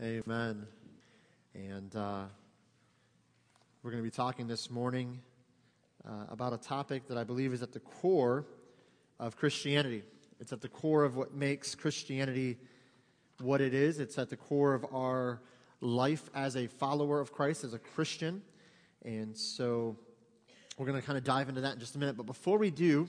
Amen. And uh, we're going to be talking this morning uh, about a topic that I believe is at the core of Christianity. It's at the core of what makes Christianity what it is. It's at the core of our life as a follower of Christ, as a Christian. And so we're going to kind of dive into that in just a minute. But before we do,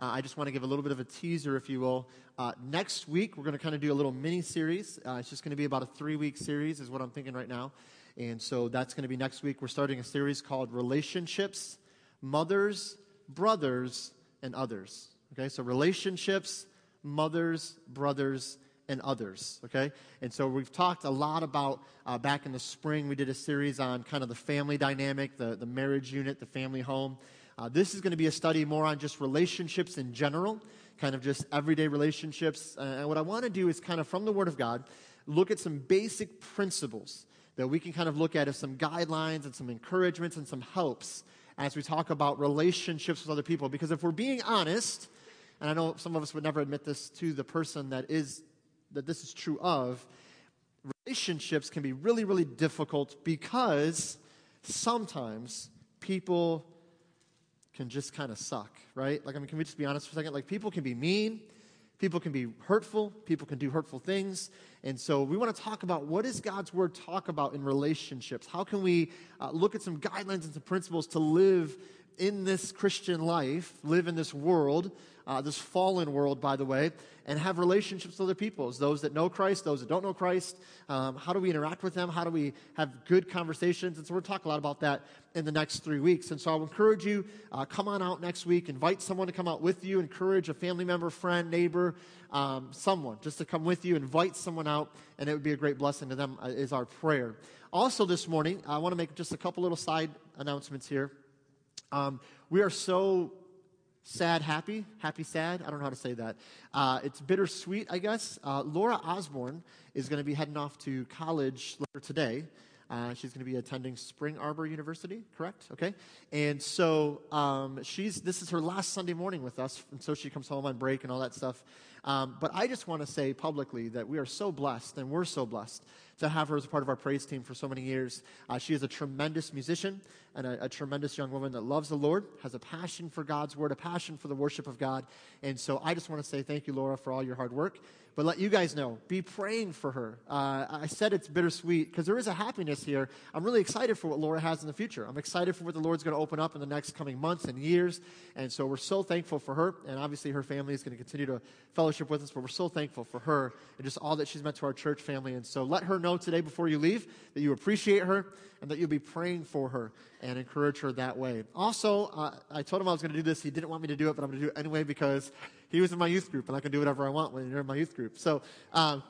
uh, I just want to give a little bit of a teaser, if you will. Uh, next week, we're going to kind of do a little mini series. Uh, it's just going to be about a three week series, is what I'm thinking right now. And so that's going to be next week. We're starting a series called Relationships, Mothers, Brothers, and Others. Okay, so relationships, mothers, brothers, and others. Okay? And so we've talked a lot about uh, back in the spring, we did a series on kind of the family dynamic, the, the marriage unit, the family home. Uh, this is going to be a study more on just relationships in general, kind of just everyday relationships. Uh, and what I want to do is kind of from the Word of God, look at some basic principles that we can kind of look at as some guidelines and some encouragements and some helps as we talk about relationships with other people. Because if we're being honest, and I know some of us would never admit this to the person that is that this is true of, relationships can be really, really difficult because sometimes people can just kind of suck, right? Like, I mean, can we just be honest for a second? Like, people can be mean, people can be hurtful, people can do hurtful things. And so, we want to talk about what does God's word talk about in relationships? How can we uh, look at some guidelines and some principles to live in this Christian life, live in this world, uh, this fallen world, by the way, and have relationships with other people, those that know Christ, those that don't know Christ. Um, how do we interact with them? How do we have good conversations? And so we're talk a lot about that in the next three weeks. And so I'll encourage you, uh, come on out next week, invite someone to come out with you, encourage a family member, friend, neighbor, um, someone just to come with you, invite someone out, and it would be a great blessing to them, uh, is our prayer. Also, this morning, I want to make just a couple little side announcements here. Um, we are so sad, happy, happy, sad. I don't know how to say that. Uh, it's bittersweet, I guess. Uh, Laura Osborne is going to be heading off to college later today. Uh, she's going to be attending Spring Arbor University, correct? Okay. And so um, she's this is her last Sunday morning with us, and so she comes home on break and all that stuff. Um, but I just want to say publicly that we are so blessed, and we're so blessed to have her as a part of our praise team for so many years. Uh, she is a tremendous musician and a, a, tremendous young woman that loves the Lord, has a passion for God's word, a passion for the worship of God. And so I just want to say thank you, Laura, for all your hard work. But let you guys know, be praying for her. Uh, I said it's bittersweet because there is a happiness here. I'm really excited for what Laura has in the future. I'm excited for what the Lord's going to open up in the next coming months and years. And so we're so thankful for her. And obviously, her family is going to continue to fellowship with us, but we're so thankful for her and just all that she's meant to our church family. And so let her know today before you leave that you appreciate her and that you'll be praying for her and encourage her that way. Also, uh, I told him I was going to do this. He didn't want me to do it, but I'm going to do it anyway because he was in my youth group, and I can do whatever I want when you're in my youth group. So, um,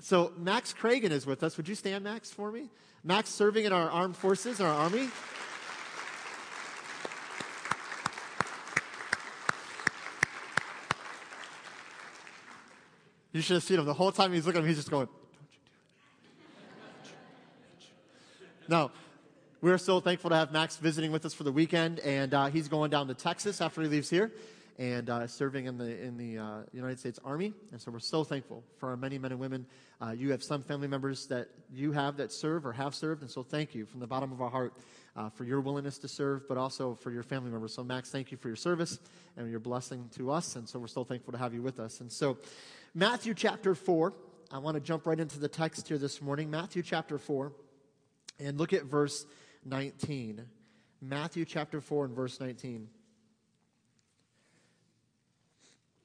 so Max Cragen is with us. Would you stand, Max, for me? Max serving in our armed forces, our army. You should have seen him. The whole time he's looking at me, he's just going, Don't you do it. No, we're so thankful to have Max visiting with us for the weekend, and uh, he's going down to Texas after he leaves here and uh, serving in the in the uh, United States Army. And so we're so thankful for our many men and women. Uh, you have some family members that you have that serve or have served, and so thank you from the bottom of our heart uh, for your willingness to serve, but also for your family members. So Max, thank you for your service and your blessing to us, and so we're so thankful to have you with us. And so Matthew chapter four. I want to jump right into the text here this morning. Matthew chapter four. And look at verse 19. Matthew chapter 4 and verse 19.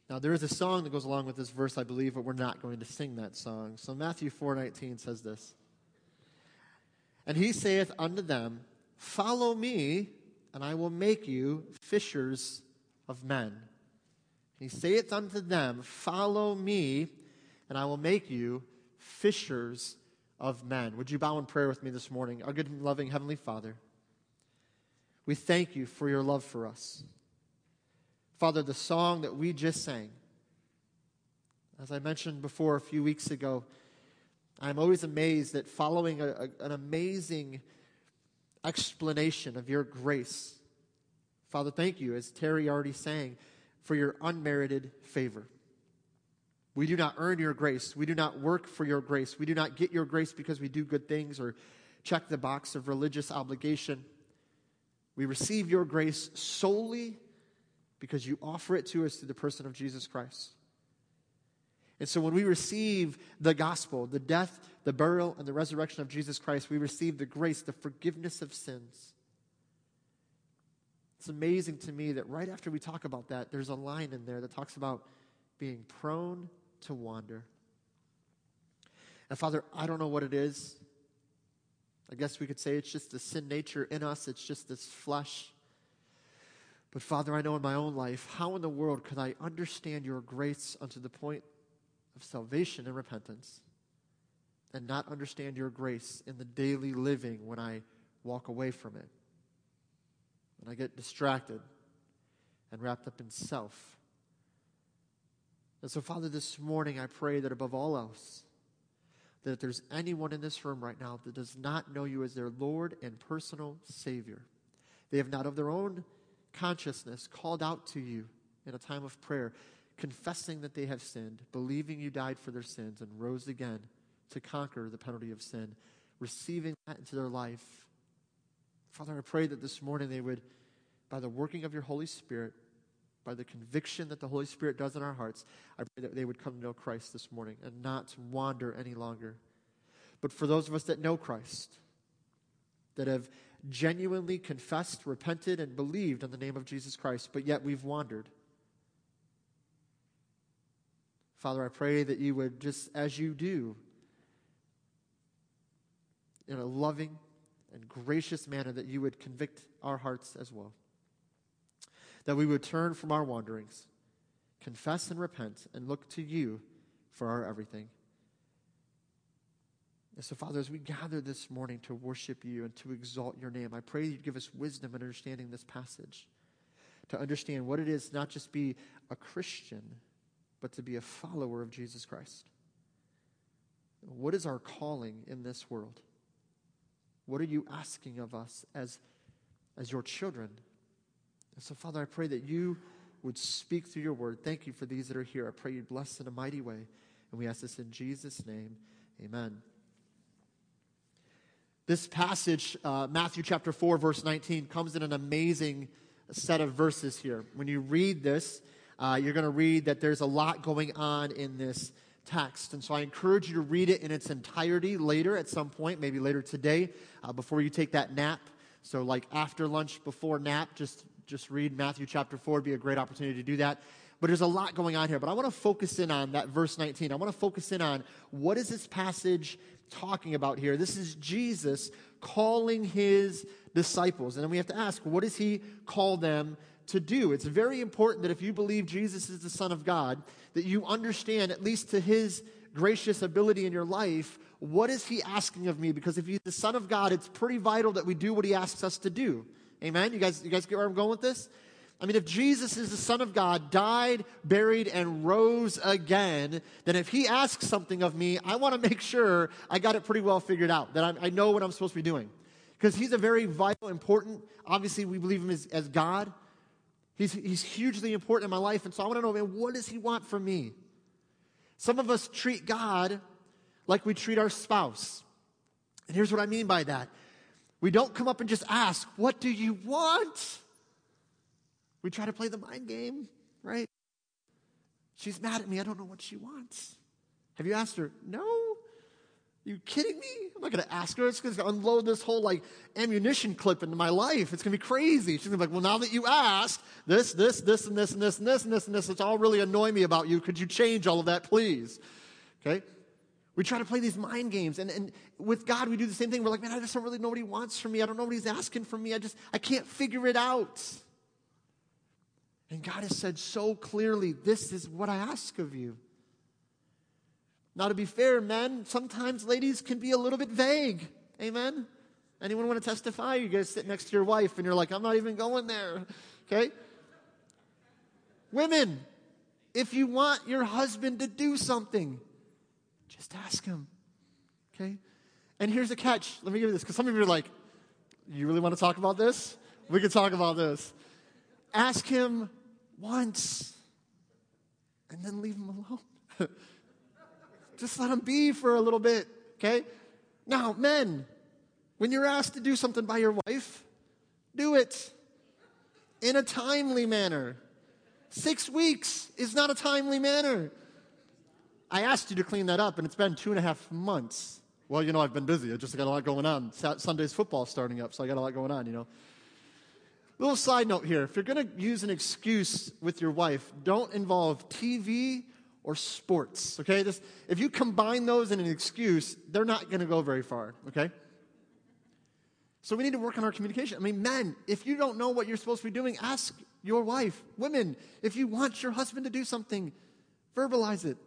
Now there is a song that goes along with this verse, I believe, but we're not going to sing that song. So Matthew 4:19 says this. And he saith unto them, Follow me, and I will make you fishers of men. He saith unto them, Follow me, and I will make you fishers of men. Would you bow in prayer with me this morning? Our good and loving Heavenly Father, we thank you for your love for us. Father, the song that we just sang, as I mentioned before a few weeks ago, I'm always amazed that following a, a, an amazing explanation of your grace. Father, thank you, as Terry already sang, for your unmerited favor. We do not earn your grace. We do not work for your grace. We do not get your grace because we do good things or check the box of religious obligation. We receive your grace solely because you offer it to us through the person of Jesus Christ. And so when we receive the gospel, the death, the burial, and the resurrection of Jesus Christ, we receive the grace, the forgiveness of sins. It's amazing to me that right after we talk about that, there's a line in there that talks about being prone to wander. And Father, I don't know what it is. I guess we could say it's just the sin nature in us, it's just this flesh. But Father, I know in my own life, how in the world could I understand your grace unto the point of salvation and repentance and not understand your grace in the daily living when I walk away from it? When I get distracted and wrapped up in self. And so, Father, this morning I pray that above all else, that if there's anyone in this room right now that does not know you as their Lord and personal Savior, they have not of their own consciousness called out to you in a time of prayer, confessing that they have sinned, believing you died for their sins and rose again to conquer the penalty of sin, receiving that into their life. Father, I pray that this morning they would, by the working of your Holy Spirit, by the conviction that the Holy Spirit does in our hearts, I pray that they would come to know Christ this morning and not wander any longer. But for those of us that know Christ, that have genuinely confessed, repented, and believed in the name of Jesus Christ, but yet we've wandered. Father, I pray that you would, just as you do, in a loving and gracious manner, that you would convict our hearts as well. That we would turn from our wanderings, confess and repent, and look to you for our everything. And so, Father, as we gather this morning to worship you and to exalt your name, I pray you'd give us wisdom in understanding this passage, to understand what it is not just be a Christian, but to be a follower of Jesus Christ. What is our calling in this world? What are you asking of us as, as your children? And so, Father, I pray that you would speak through your word. Thank you for these that are here. I pray you'd bless in a mighty way. And we ask this in Jesus' name. Amen. This passage, uh, Matthew chapter 4, verse 19, comes in an amazing set of verses here. When you read this, uh, you're going to read that there's a lot going on in this text. And so I encourage you to read it in its entirety later at some point, maybe later today, uh, before you take that nap. So, like after lunch, before nap, just, just read Matthew chapter 4 would be a great opportunity to do that. But there's a lot going on here. But I want to focus in on that verse 19. I want to focus in on what is this passage talking about here. This is Jesus calling his disciples. And then we have to ask, what does he call them to do? It's very important that if you believe Jesus is the Son of God, that you understand, at least to his gracious ability in your life, what is he asking of me? Because if he's the Son of God, it's pretty vital that we do what he asks us to do. Amen? You guys, you guys get where I'm going with this? I mean, if Jesus is the Son of God, died, buried, and rose again, then if He asks something of me, I want to make sure I got it pretty well figured out, that I, I know what I'm supposed to be doing. Because He's a very vital, important, obviously, we believe Him as, as God. He's, he's hugely important in my life, and so I want to know, man, what does He want from me? Some of us treat God like we treat our spouse. And here's what I mean by that we don't come up and just ask, What do you want? We try to play the mind game, right? She's mad at me. I don't know what she wants. Have you asked her? No. Are you kidding me? I'm not going to ask her. It's going to unload this whole like ammunition clip into my life. It's going to be crazy. She's going to be like, well, now that you asked this, this, this, and this, and this, and this, and this, and this, it's all really annoying me about you. Could you change all of that, please? Okay? We try to play these mind games. And, and with God, we do the same thing. We're like, man, I just don't really know what he wants from me. I don't know what he's asking from me. I just, I can't figure it out. And God has said so clearly, this is what I ask of you. Now, to be fair, men, sometimes ladies can be a little bit vague. Amen? Anyone want to testify? You guys sit next to your wife and you're like, I'm not even going there. Okay? Women, if you want your husband to do something, just ask him. Okay? And here's the catch. Let me give you this, because some of you are like, you really want to talk about this? We can talk about this. Ask him once and then leave him alone. Just let him be for a little bit, okay? Now, men, when you're asked to do something by your wife, do it in a timely manner. Six weeks is not a timely manner. I asked you to clean that up, and it's been two and a half months. Well, you know, I've been busy. I just got a lot going on. Sunday's football starting up, so I got a lot going on, you know. Little side note here if you're going to use an excuse with your wife, don't involve TV or sports, okay? Just, if you combine those in an excuse, they're not going to go very far, okay? So we need to work on our communication. I mean, men, if you don't know what you're supposed to be doing, ask your wife. Women, if you want your husband to do something, verbalize it,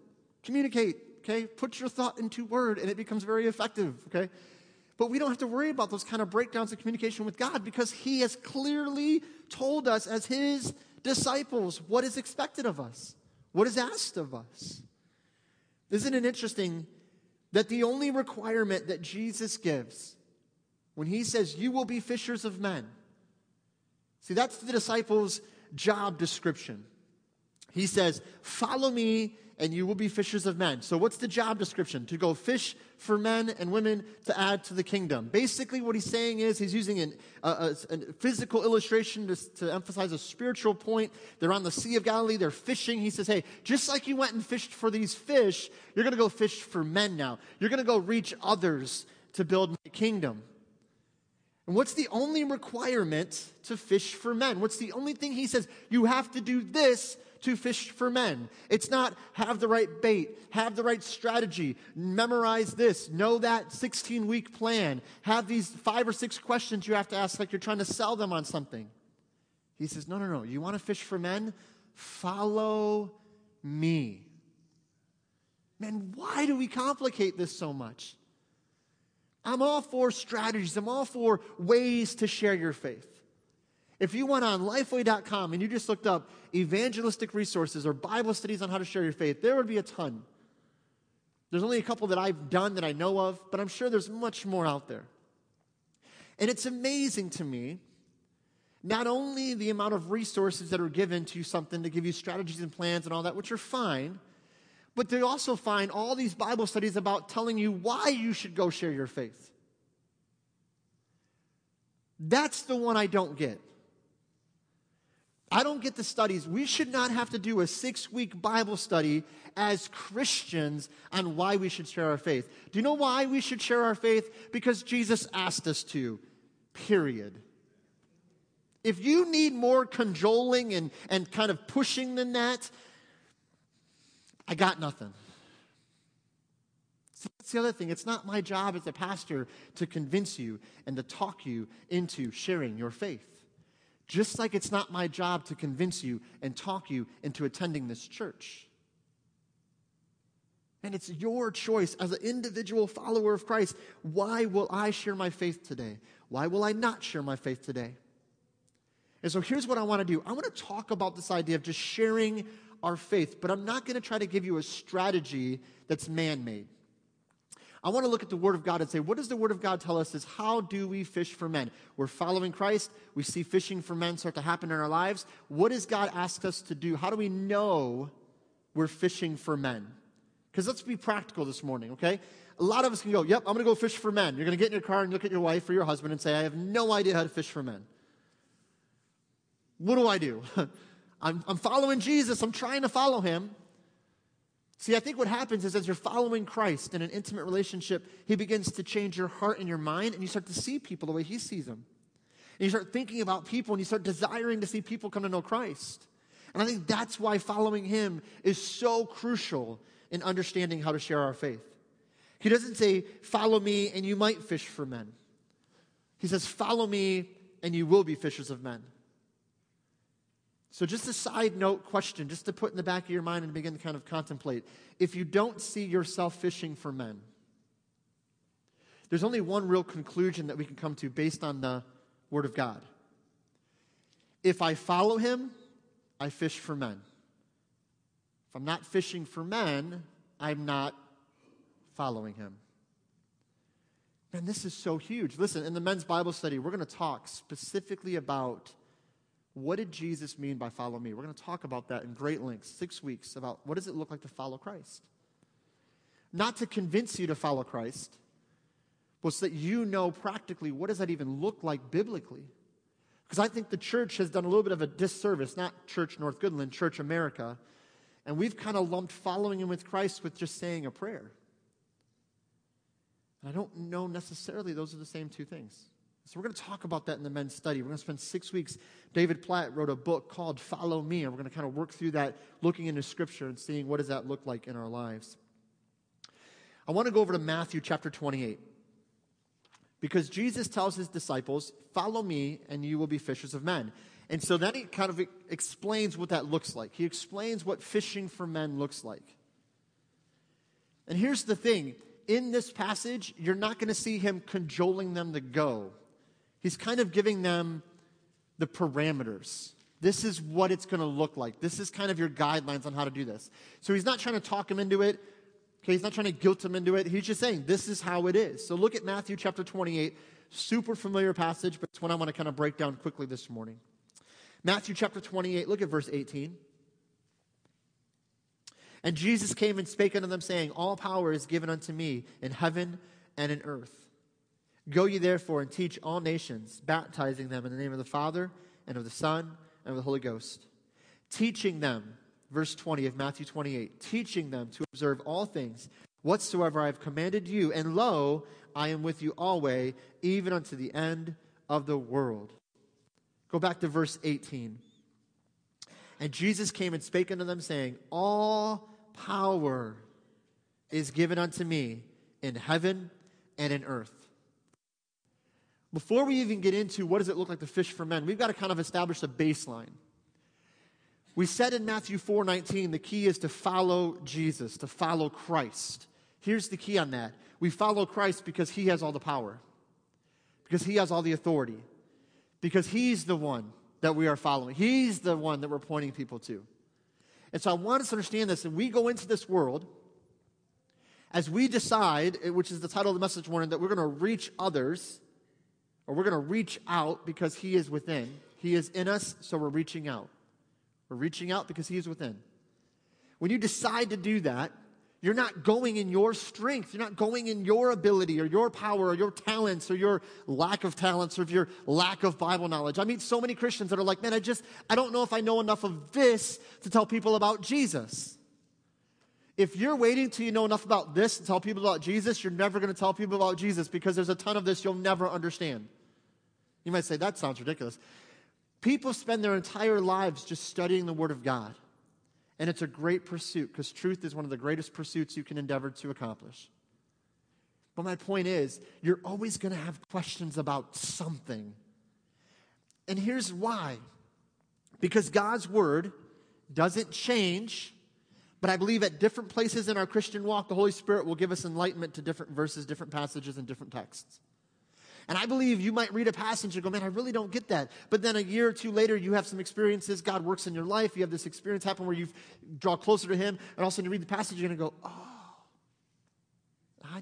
communicate, okay? Put your thought into word, and it becomes very effective, okay? But we don't have to worry about those kind of breakdowns of communication with God because He has clearly told us as His disciples what is expected of us, what is asked of us. Isn't it interesting that the only requirement that Jesus gives when He says, You will be fishers of men, see, that's the disciples' job description. He says, Follow me and you will be fishers of men. So, what's the job description? To go fish for men and women to add to the kingdom. Basically, what he's saying is he's using an, a, a, physical illustration to, to emphasize a spiritual point. They're on the Sea of Galilee, they're fishing. He says, Hey, just like you went and fished for these fish, you're going to go fish for men now. You're going to go reach others to build my kingdom. And what's the only requirement to fish for men? What's the only thing he says? You have to do this to fish for men. It's not have the right bait, have the right strategy, memorize this, know that 16 week plan, have these five or six questions you have to ask like you're trying to sell them on something. He says, No, no, no. You want to fish for men? Follow me. Man, why do we complicate this so much? I'm all for strategies, I'm all for ways to share your faith. If you went on lifeway.com and you just looked up evangelistic resources or Bible studies on how to share your faith, there would be a ton. There's only a couple that I've done that I know of, but I'm sure there's much more out there. And it's amazing to me not only the amount of resources that are given to something to give you strategies and plans and all that, which are fine, but they also find all these Bible studies about telling you why you should go share your faith. That's the one I don't get. I don't get the studies. We should not have to do a six week Bible study as Christians on why we should share our faith. Do you know why we should share our faith? Because Jesus asked us to, period. If you need more cajoling and, and kind of pushing than that, I got nothing. See, that's the other thing. It's not my job as a pastor to convince you and to talk you into sharing your faith. Just like it's not my job to convince you and talk you into attending this church. And it's your choice as an individual follower of Christ. Why will I share my faith today? Why will I not share my faith today? And so here's what I want to do I want to talk about this idea of just sharing our faith, but I'm not going to try to give you a strategy that's man made. I want to look at the Word of God and say, what does the Word of God tell us is how do we fish for men? We're following Christ. We see fishing for men start to happen in our lives. What does God ask us to do? How do we know we're fishing for men? Because let's be practical this morning, okay? A lot of us can go, yep, I'm going to go fish for men. You're going to get in your car and look at your wife or your husband and say, I have no idea how to fish for men. What do I do? I'm, I'm following Jesus. I'm trying to follow him. See, I think what happens is as you're following Christ in an intimate relationship, He begins to change your heart and your mind, and you start to see people the way He sees them. And you start thinking about people, and you start desiring to see people come to know Christ. And I think that's why following Him is so crucial in understanding how to share our faith. He doesn't say, Follow me, and you might fish for men. He says, Follow me, and you will be fishers of men. So, just a side note question, just to put in the back of your mind and begin to kind of contemplate. If you don't see yourself fishing for men, there's only one real conclusion that we can come to based on the Word of God. If I follow Him, I fish for men. If I'm not fishing for men, I'm not following Him. Man, this is so huge. Listen, in the men's Bible study, we're going to talk specifically about What did Jesus mean by follow me? We're going to talk about that in great length, six weeks, about what does it look like to follow Christ? Not to convince you to follow Christ, but so that you know practically what does that even look like biblically. Because I think the church has done a little bit of a disservice, not Church North Goodland, Church America, and we've kind of lumped following him with Christ with just saying a prayer. And I don't know necessarily those are the same two things. So we're going to talk about that in the men's study. We're going to spend six weeks. David Platt wrote a book called Follow Me, and we're going to kind of work through that, looking into Scripture and seeing what does that look like in our lives. I want to go over to Matthew chapter 28. Because Jesus tells his disciples, Follow me, and you will be fishers of men. And so then he kind of explains what that looks like. He explains what fishing for men looks like. And here's the thing in this passage, you're not going to see him cajoling them to go. He's kind of giving them the parameters. This is what it's going to look like. This is kind of your guidelines on how to do this. So he's not trying to talk them into it. Okay, he's not trying to guilt them into it. He's just saying this is how it is. So look at Matthew chapter 28. Super familiar passage, but it's one I want to kind of break down quickly this morning. Matthew chapter 28, look at verse 18. And Jesus came and spake unto them, saying, All power is given unto me in heaven and in earth. Go ye therefore and teach all nations, baptizing them in the name of the Father and of the Son and of the Holy Ghost, teaching them, verse 20 of Matthew 28, teaching them to observe all things whatsoever I have commanded you, and lo, I am with you always, even unto the end of the world. Go back to verse 18. And Jesus came and spake unto them, saying, All power is given unto me in heaven and in earth. Before we even get into what does it look like to fish for men, we've got to kind of establish a baseline. We said in Matthew 4:19 the key is to follow Jesus, to follow Christ. Here's the key on that. We follow Christ because he has all the power. Because he has all the authority. Because he's the one that we are following. He's the one that we're pointing people to. And so I want us to understand this. And we go into this world as we decide, which is the title of the message morning, that we're going to reach others or we're going to reach out because He is within. He is in us, so we're reaching out. We're reaching out because He is within. When you decide to do that, you're not going in your strength. You're not going in your ability or your power or your talents or your lack of talents or your lack of Bible knowledge. I meet so many Christians that are like, man, I just, I don't know if I know enough of this to tell people about Jesus. If you're waiting till you know enough about this to tell people about Jesus, you're never going to tell people about Jesus because there's a ton of this you'll never understand. You might say, that sounds ridiculous. People spend their entire lives just studying the Word of God. And it's a great pursuit because truth is one of the greatest pursuits you can endeavor to accomplish. But my point is, you're always going to have questions about something. And here's why because God's word doesn't change, but I believe at different places in our Christian walk, the Holy Spirit will give us enlightenment to different verses, different passages, and different texts. And I believe you might read a passage and go, man, I really don't get that. But then a year or two later, you have some experiences. God works in your life. You have this experience happen where you draw closer to Him. And all of a sudden you read the passage, you're going to go, oh,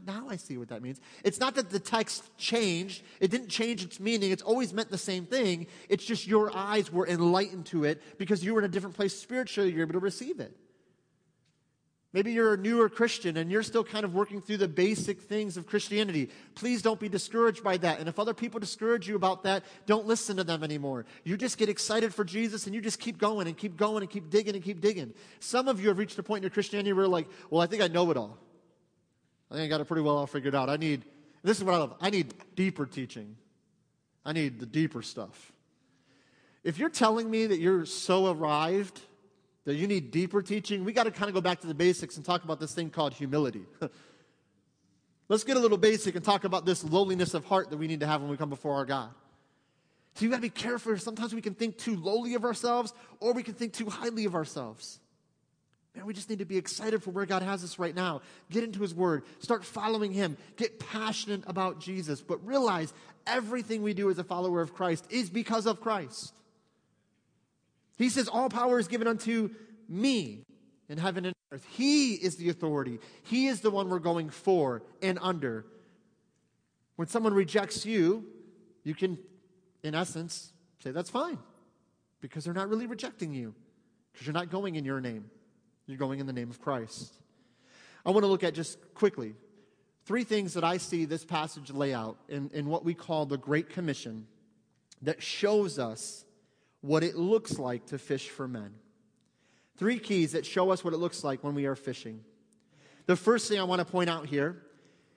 now I see what that means. It's not that the text changed, it didn't change its meaning. It's always meant the same thing. It's just your eyes were enlightened to it because you were in a different place spiritually. You're able to receive it. Maybe you're a newer Christian and you're still kind of working through the basic things of Christianity. Please don't be discouraged by that. And if other people discourage you about that, don't listen to them anymore. You just get excited for Jesus and you just keep going and keep going and keep digging and keep digging. Some of you have reached a point in your Christianity where you're like, well, I think I know it all. I think I got it pretty well all figured out. I need, this is what I love, I need deeper teaching. I need the deeper stuff. If you're telling me that you're so arrived that you need deeper teaching, we got to kind of go back to the basics and talk about this thing called humility. Let's get a little basic and talk about this lowliness of heart that we need to have when we come before our God. So you got to be careful. Sometimes we can think too lowly of ourselves or we can think too highly of ourselves. Man, we just need to be excited for where God has us right now. Get into His Word, start following Him, get passionate about Jesus, but realize everything we do as a follower of Christ is because of Christ. He says, All power is given unto me in heaven and earth. He is the authority. He is the one we're going for and under. When someone rejects you, you can, in essence, say, That's fine. because they're not really rejecting you, because you're not going in your name. You're going in the name of Christ. I want to look at just quickly three things that I see this passage lay out in, in what we call the Great Commission that shows us what it looks like to fish for men. Three keys that show us what it looks like when we are fishing. The first thing I want to point out here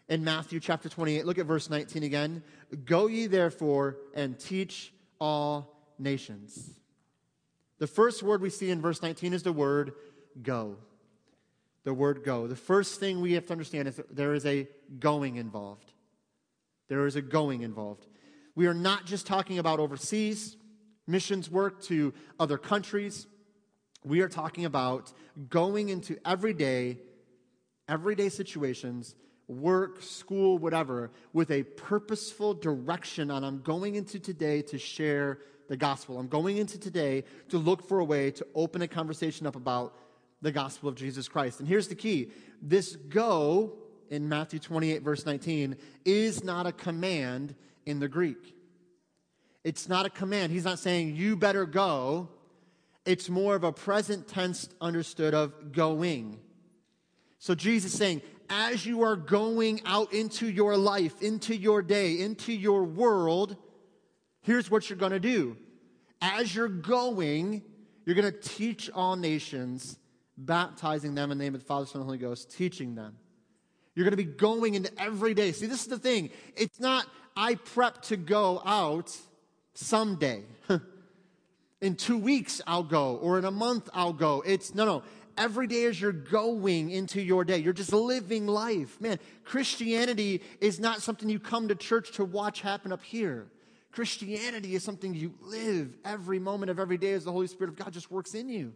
in Matthew chapter 28, look at verse 19 again. Go ye therefore and teach all nations. The first word we see in verse 19 is the word go. The word go. The first thing we have to understand is that there is a going involved. There is a going involved. We are not just talking about overseas missions work to other countries. We are talking about going into everyday, everyday situations, work, school, whatever, with a purposeful direction on I'm going into today to share the gospel. I'm going into today to look for a way to open a conversation up about the gospel of Jesus Christ. And here's the key this go in Matthew 28, verse 19, is not a command in the Greek. It's not a command. He's not saying, you better go. It's more of a present tense understood of going. So Jesus saying, as you are going out into your life, into your day, into your world, here's what you're going to do. As you're going, you're going to teach all nations, baptizing them in the name of the Father, Son, and Holy Ghost, teaching them. You're going to be going into every day. See, this is the thing. It's not, I prep to go out someday. in two weeks, I'll go, or in a month, I'll go. It's no, no. Every day as you're going into your day, you're just living life. Man, Christianity is not something you come to church to watch happen up here. Christianity is something you live every moment of every day as the Holy Spirit of God just works in you.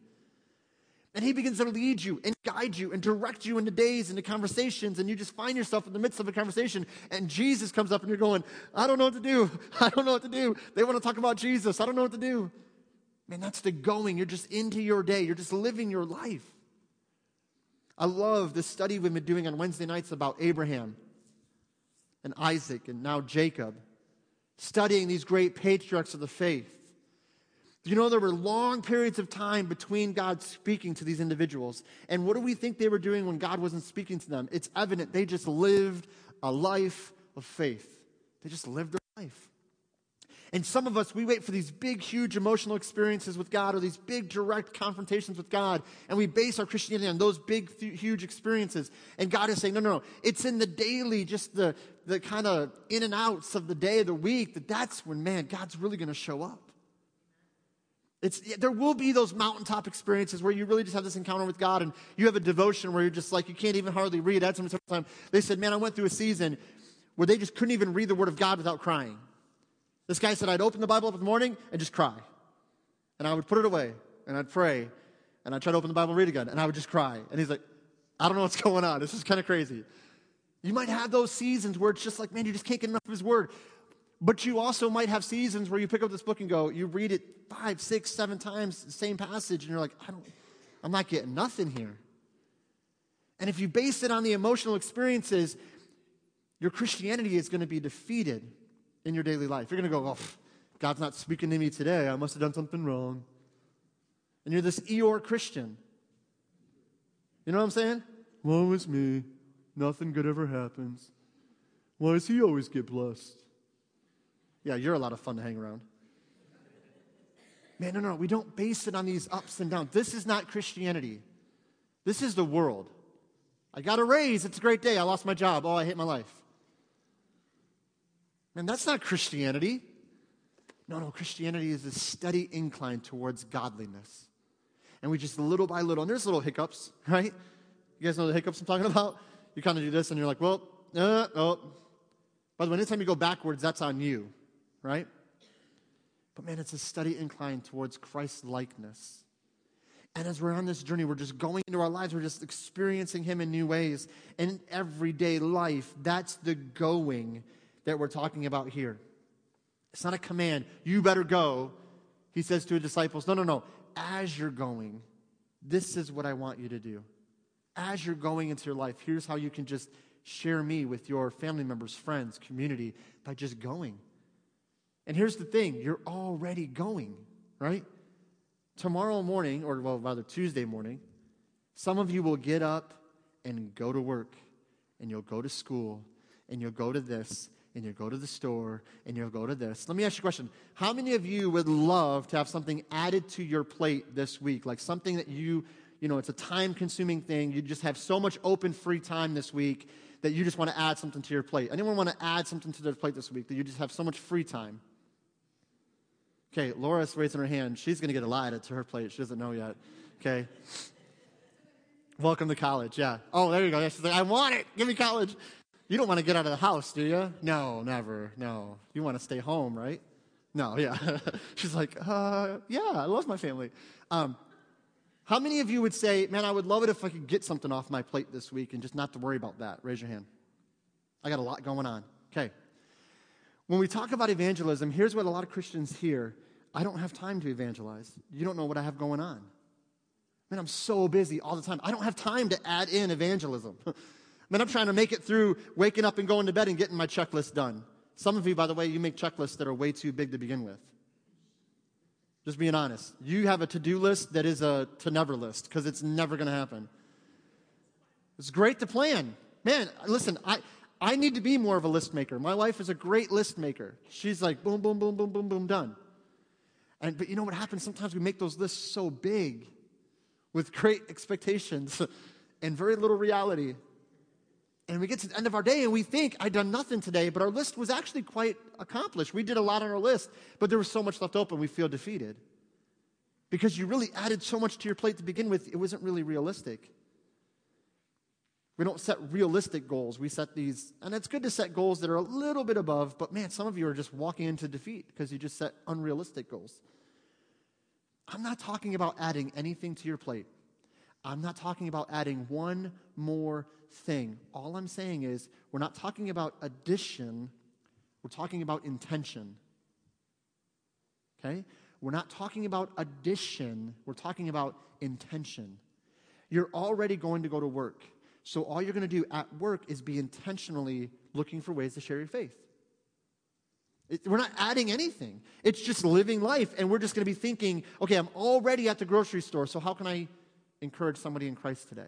And He begins to lead you and guide you and direct you into days, into conversations, and you just find yourself in the midst of a conversation, and Jesus comes up and you're going, I don't know what to do. I don't know what to do. They want to talk about Jesus. I don't know what to do. Man, that's the going. You're just into your day, you're just living your life. I love the study we've been doing on Wednesday nights about Abraham and Isaac and now Jacob, studying these great patriarchs of the faith. You know, there were long periods of time between God speaking to these individuals. And what do we think they were doing when God wasn't speaking to them? It's evident they just lived a life of faith. They just lived their life. And some of us, we wait for these big, huge emotional experiences with God or these big, direct confrontations with God, and we base our Christianity on those big, th- huge experiences. And God is saying, no, no, no. It's in the daily, just the, the kind of in and outs of the day, the week, that that's when, man, God's really going to show up. It's, there will be those mountaintop experiences where you really just have this encounter with God and you have a devotion where you're just like, you can't even hardly read. That's some time. They said, man, I went through a season where they just couldn't even read the Word of God without crying. This guy said, I'd open the Bible up in the morning and just cry. And I would put it away and I'd pray and I'd try to open the Bible and read again and I would just cry. And he's like, I don't know what's going on. This is kind of crazy. You might have those seasons where it's just like, man, you just can't get enough of his word. But you also might have seasons where you pick up this book and go, you read it five, six, seven times, the same passage, and you're like, I don't, I'm not getting nothing here. And if you base it on the emotional experiences, your Christianity is going to be defeated in your daily life. You're going to go, oh, God's not speaking to me today. I must have done something wrong. And you're this Eeyore Christian. You know what I'm saying? Woe is me. Nothing good ever happens. Why does he always get blessed? Yeah, you're a lot of fun to hang around. Man, no, no, we don't base it on these ups and downs. This is not Christianity. This is the world. I got a raise. It's a great day. I lost my job. Oh, I hate my life. Man, that's not Christianity. No, no, Christianity is a steady incline towards godliness. And we just little by little, and there's little hiccups, right? You guys know the hiccups I'm talking about? You kind of do this and you're like, well, uh, oh. By the way, anytime you go backwards, that's on you right? But man, it's a steady incline towards Christ likeness. And as we're on this journey, we're just going into our lives, we're just experiencing Him in new ways. In everyday life, that's the going that we're talking about here. It's not a command, you better go. He says to his disciples, No, no, no. As you're going, this is what I want you to do. As you're going into your life, here's how you can just share me with your family members, friends, community by just going. And here's the thing you're already going, right? tomorrow morning, or well, rather Tuesday morning, some of you will get up and go to work, and you'll go to school, and you'll go to this, and you'll go to the store, and you'll go to this. Let me ask you a question. How many of you would love to have something added to your plate this week? Like something that you, you know, it's a time consuming thing. You just have so much open free time this week that you just want to add something to your plate. Anyone want to add something to their plate this week that you just have so much free time? Okay, Laura's raising her hand. She's going to get a lot to her plate. She doesn't know yet. Okay. Welcome to college. Yeah. Oh, there you go. She's like, I want it. Give me college. You don't want to get out of the house, do you? No, never. No. You want to stay home, right? No, yeah. She's like, uh, yeah, I love my family. Um, how many of you would say, man, I would love it if I could get something off my plate this week and just not to worry about that? Raise your hand. I got a lot going on. Okay. When we talk about evangelism, here's what a lot of Christians hear I don't have time to evangelize. You don't know what I have going on. Man, I'm so busy all the time. I don't have time to add in evangelism. Man, I'm trying to make it through waking up and going to bed and getting my checklist done. Some of you, by the way, you make checklists that are way too big to begin with. Just being honest. You have a to do list that is a to never list because it's never going to happen. It's great to plan. Man, listen, I, I need to be more of a list maker. My wife is a great list maker. She's like, boom, boom, boom, boom, boom, boom, done. And, but you know what happens? Sometimes we make those lists so big with great expectations and very little reality. And we get to the end of our day and we think, I've done nothing today, but our list was actually quite accomplished. We did a lot on our list, but there was so much left open, we feel defeated. Because you really added so much to your plate to begin with, it wasn't really realistic. We don't set realistic goals. We set these, and it's good to set goals that are a little bit above, but man, some of you are just walking into defeat because you just set unrealistic goals. I'm not talking about adding anything to your plate. I'm not talking about adding one more thing. All I'm saying is, we're not talking about addition, we're talking about intention. Okay? We're not talking about addition, we're talking about intention. You're already going to go to work. So all you're going to do at work is be intentionally looking for ways to share your faith. It, we're not adding anything. It's just living life. And we're just going to be thinking, okay, I'm already at the grocery store, so how can I encourage somebody in Christ today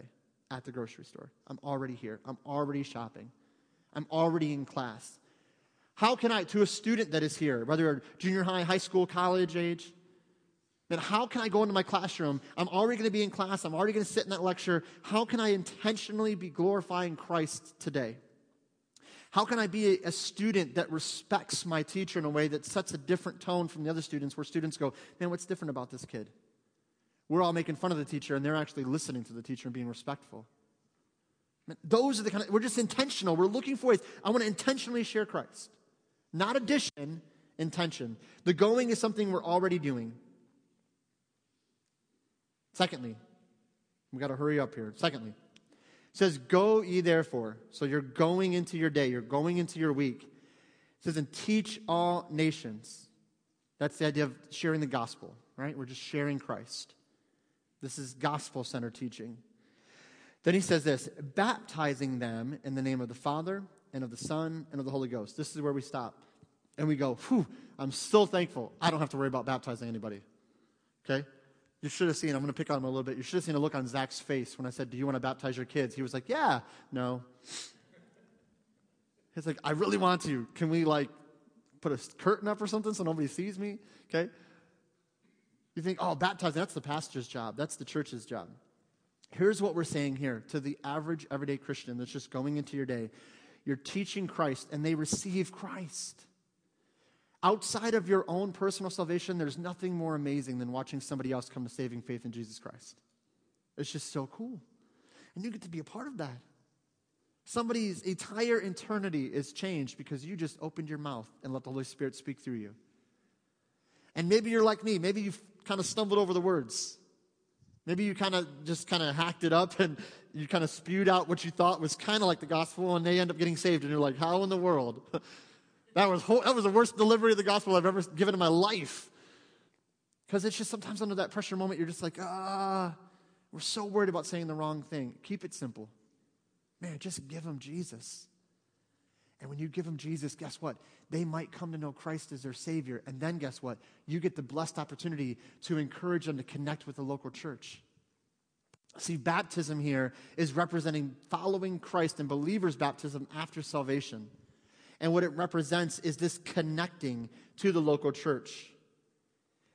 at the grocery store? I'm already here. I'm already shopping. I'm already in class. How can I, to a student that is here, whether junior high, high school, college age, then how can I go into my classroom? I'm already going to be in class. I'm already going to sit in that lecture. How can I intentionally be glorifying Christ today? How can I be a, student that respects my teacher in a way that sets a different tone from the other students where students go, man, what's different about this kid? We're all making fun of the teacher and they're actually listening to the teacher and being respectful. Those are the kind of, we're just intentional. We're looking for ways. I want to intentionally share Christ. Not addition, intention. The going is something we're already doing. Secondly, we got to hurry up here. Secondly, it says, Go ye therefore. So you're going into your day, you're going into your week. It says, And teach all nations. That's the idea of sharing the gospel, right? We're just sharing Christ. This is gospel centered teaching. Then he says this baptizing them in the name of the Father and of the Son and of the Holy Ghost. This is where we stop. And we go, whew, I'm so thankful. I don't have to worry about baptizing anybody. Okay? You should have seen, I'm going to pick on him a little bit. You should have seen a look on Zach's face when I said, Do you want to baptize your kids? He was like, Yeah, no. He's like, I really want to. Can we, like, put a curtain up or something so nobody sees me? Okay? You think, oh, baptizing, that's the pastor's job, that's the church's job. Here's what we're saying here to the average everyday Christian that's just going into your day. You're teaching Christ, and they receive Christ. Outside of your own personal salvation, there's nothing more amazing than watching somebody else come to saving faith in Jesus Christ. It's just so cool. And you get to be a part of that. Somebody's entire eternity is changed because you just opened your mouth and let the Holy Spirit speak through you. And maybe you're like me. Maybe you've kind of stumbled over the words. Maybe you kind of just kind of hacked it up and you kind of spewed out what you thought was kind of like the gospel and they end up getting saved. And you're like, how in the world? That was, that was the worst delivery of the gospel I've ever given in my life. Because it's just sometimes under that pressure moment, you're just like, ah, we're so worried about saying the wrong thing. Keep it simple. Man, just give them Jesus. And when you give them Jesus, guess what? They might come to know Christ as their Savior. And then guess what? You get the blessed opportunity to encourage them to connect with the local church. See, baptism here is representing following Christ and believers' baptism after salvation. And what it represents is this connecting to the local church.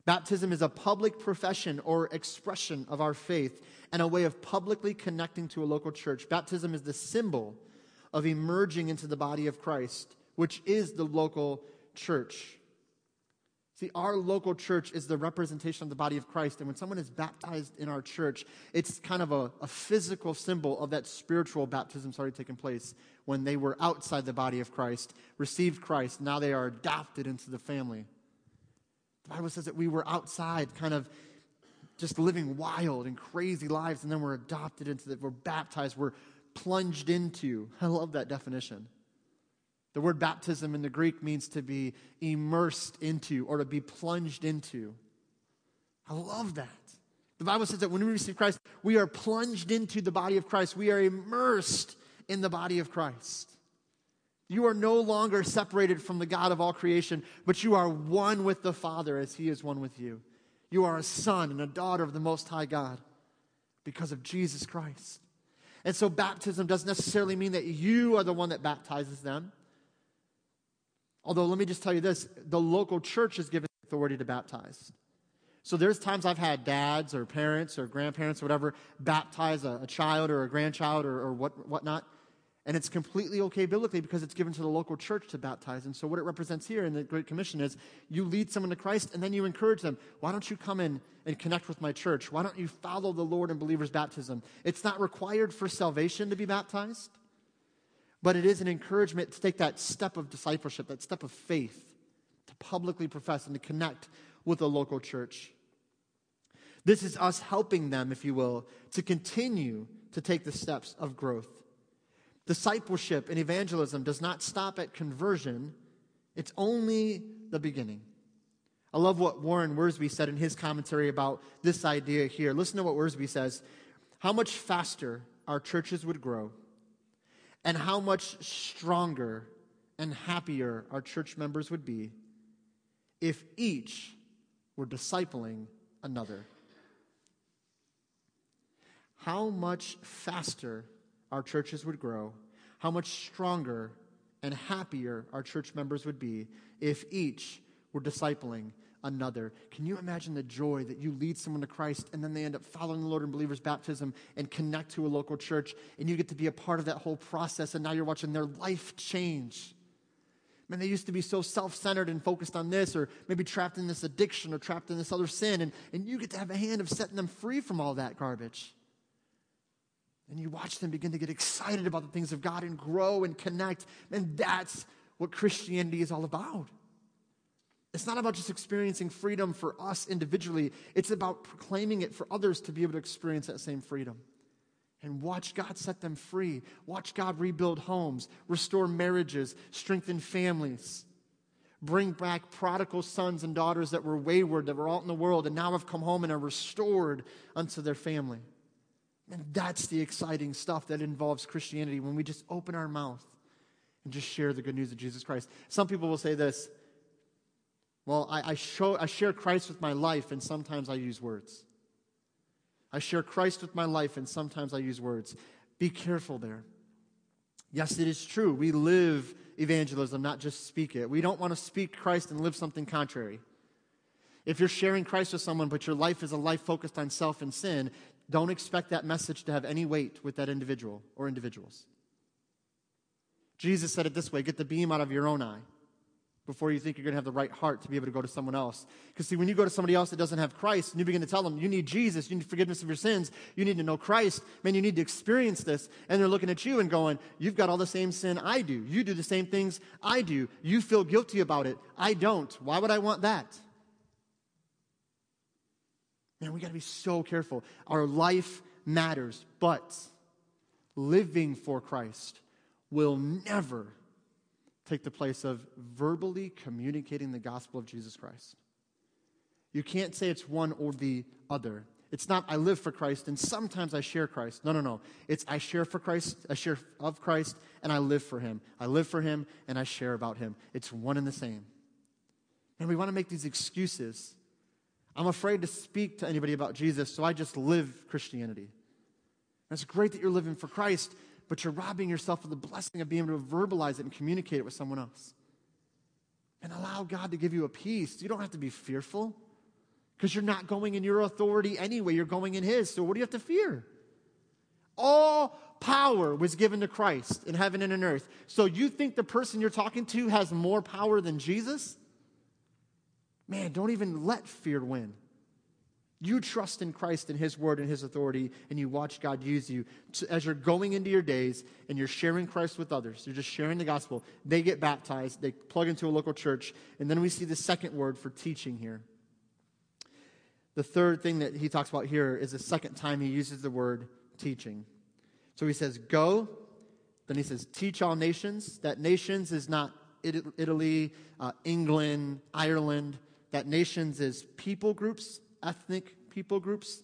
Baptism is a public profession or expression of our faith and a way of publicly connecting to a local church. Baptism is the symbol of emerging into the body of Christ, which is the local church. See, our local church is the representation of the body of Christ. And when someone is baptized in our church, it's kind of a, a physical symbol of that spiritual baptism that's already taken place when they were outside the body of Christ, received Christ. Now they are adopted into the family. The Bible says that we were outside, kind of just living wild and crazy lives, and then we're adopted into the, we're baptized, we're plunged into. I love that definition. The word baptism in the Greek means to be immersed into or to be plunged into. I love that. The Bible says that when we receive Christ, we are plunged into the body of Christ. We are immersed in the body of Christ. You are no longer separated from the God of all creation, but you are one with the Father as He is one with you. You are a son and a daughter of the Most High God because of Jesus Christ. And so baptism doesn't necessarily mean that you are the one that baptizes them. Although, let me just tell you this the local church is given authority to baptize. So there's times I've had dads or parents or grandparents or whatever baptize a, a child or a grandchild or, or what, whatnot. And it's completely okay biblically because it's given to the local church to baptize. And so, what it represents here in the Great Commission is you lead someone to Christ and then you encourage them. Why don't you come in and connect with my church? Why don't you follow the Lord in believers' baptism? It's not required for salvation to be baptized, but it is an encouragement to take that step of discipleship, that step of faith, to publicly profess and to connect with a local church. This is us helping them, if you will, to continue to take the steps of growth. Discipleship and evangelism does not stop at conversion, it's only the beginning. I love what Warren Wiersbe said in his commentary about this idea here. Listen to what Wiersbe says how much faster our churches would grow, and how much stronger and happier our church members would be if each were discipling another. How much faster our churches would grow, how much stronger and happier our church members would be if each were discipling another. Can you imagine the joy that you lead someone to Christ and then they end up following the Lord in believers' baptism and connect to a local church and you get to be a part of that whole process and now you're watching their life change? Man, they used to be so self centered and focused on this, or maybe trapped in this addiction or trapped in this other sin, and, and you get to have a hand of setting them free from all that garbage. And you watch them begin to get excited about the things of God and grow and connect. And that's what Christianity is all about. It's not about just experiencing freedom for us individually, it's about proclaiming it for others to be able to experience that same freedom. And watch God set them free. Watch God rebuild homes, restore marriages, strengthen families, bring back prodigal sons and daughters that were wayward, that were out in the world, and now have come home and are restored unto their family. And that's the exciting stuff that involves Christianity when we just open our mouth and just share the good news of Jesus Christ. Some people will say this Well, I, I, show, I share Christ with my life, and sometimes I use words. I share Christ with my life, and sometimes I use words. Be careful there. Yes, it is true. We live evangelism, not just speak it. We don't want to speak Christ and live something contrary. If you're sharing Christ with someone, but your life is a life focused on self and sin, don't expect that message to have any weight with that individual or individuals. Jesus said it this way get the beam out of your own eye before you think you're going to have the right heart to be able to go to someone else. Because, see, when you go to somebody else that doesn't have Christ and you begin to tell them, you need Jesus, you need forgiveness of your sins, you need to know Christ, man, you need to experience this. And they're looking at you and going, You've got all the same sin I do. You do the same things I do. You feel guilty about it. I don't. Why would I want that? Man, we got to be so careful. Our life matters, but living for Christ will never take the place of verbally communicating the gospel of Jesus Christ. You can't say it's one or the other. It's not I live for Christ and sometimes I share Christ. No, no, no. It's I share for Christ, I share of Christ, and I live for Him. I live for Him and I share about Him. It's one and the same. And we want to make these excuses. I'm afraid to speak to anybody about Jesus, so I just live Christianity. And it's great that you're living for Christ, but you're robbing yourself of the blessing of being able to verbalize it and communicate it with someone else. And allow God to give you a peace. You don't have to be fearful because you're not going in your authority anyway. You're going in His. So what do you have to fear? All power was given to Christ in heaven and in earth. So you think the person you're talking to has more power than Jesus? Man, don't even let fear win. You trust in Christ and His word and His authority, and you watch God use you to, as you're going into your days and you're sharing Christ with others. You're just sharing the gospel. They get baptized, they plug into a local church, and then we see the second word for teaching here. The third thing that he talks about here is the second time he uses the word teaching. So he says, Go. Then he says, Teach all nations. That nations is not Italy, uh, England, Ireland. That nations is people groups, ethnic people groups.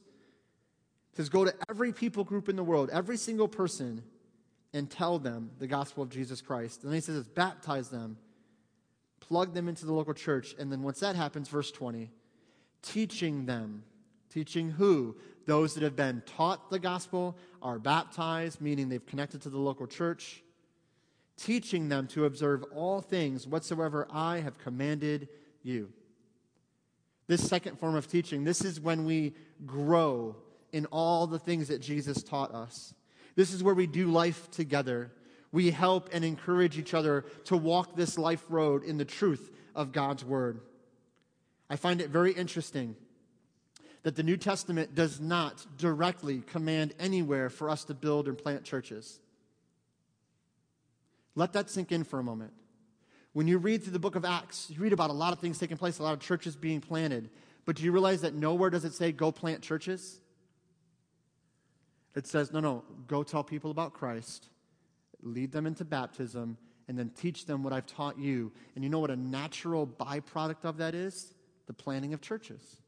He says, Go to every people group in the world, every single person, and tell them the gospel of Jesus Christ. And then he says, Baptize them, plug them into the local church. And then once that happens, verse 20, teaching them. Teaching who? Those that have been taught the gospel are baptized, meaning they've connected to the local church. Teaching them to observe all things whatsoever I have commanded you. This second form of teaching, this is when we grow in all the things that Jesus taught us. This is where we do life together. We help and encourage each other to walk this life road in the truth of God's word. I find it very interesting that the New Testament does not directly command anywhere for us to build and plant churches. Let that sink in for a moment. When you read through the book of Acts, you read about a lot of things taking place, a lot of churches being planted. But do you realize that nowhere does it say, go plant churches? It says, no, no, go tell people about Christ, lead them into baptism, and then teach them what I've taught you. And you know what a natural byproduct of that is? the planning of churches.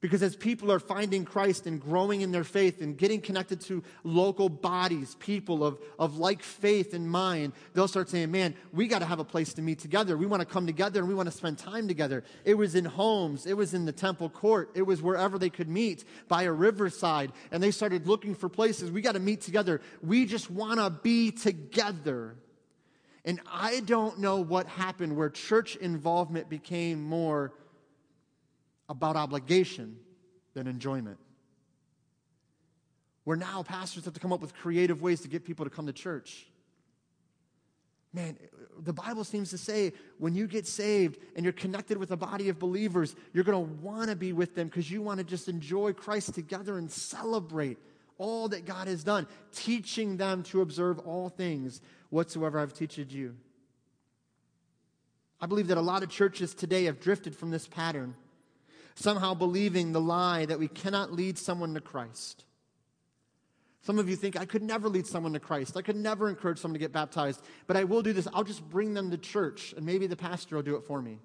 Because as people are finding Christ and growing in their faith and getting connected to local bodies, people of, of like faith and mind, they'll start saying, Man, we got to have a place to meet together. We want to come together and we want to spend time together. It was in homes, it was in the temple court, it was wherever they could meet by a riverside. And they started looking for places. We got to meet together. We just want to be together. And I don't know what happened where church involvement became more about obligation than enjoyment. Where now pastors have to come up with creative ways to get people to come to church. Man, the Bible seems to say when you get saved and you're connected with a body of believers, you're going to want to be with them because you want to just enjoy Christ together and celebrate all that God has done, teaching them to observe all things whatsoever I've taught you. I believe that a lot of churches today have drifted from this pattern somehow believing the lie that we cannot lead someone to Christ. Some of you think, I could never lead someone to Christ. I could never encourage someone to get baptized, but I will do this. I'll just bring them to church, and maybe the pastor will do it for me.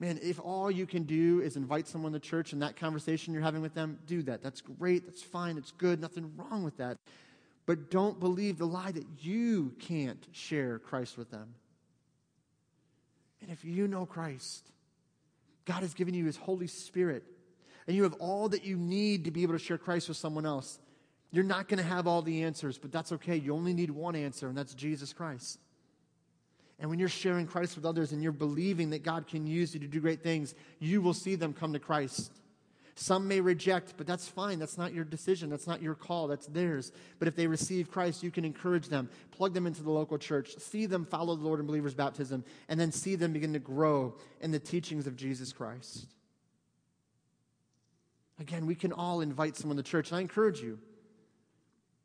Man, if all you can do is invite someone to church and that conversation you're having with them, do that. That's great. That's fine. It's good. Nothing wrong with that. But don't believe the lie that you can't share Christ with them. And if you know Christ, God has given you His Holy Spirit, and you have all that you need to be able to share Christ with someone else. You're not going to have all the answers, but that's okay. You only need one answer, and that's Jesus Christ. And when you're sharing Christ with others and you're believing that God can use you to do great things, you will see them come to Christ. Some may reject, but that's fine. That's not your decision. That's not your call. That's theirs. But if they receive Christ, you can encourage them, plug them into the local church, see them follow the Lord in believers' baptism, and then see them begin to grow in the teachings of Jesus Christ. Again, we can all invite someone to church, and I encourage you.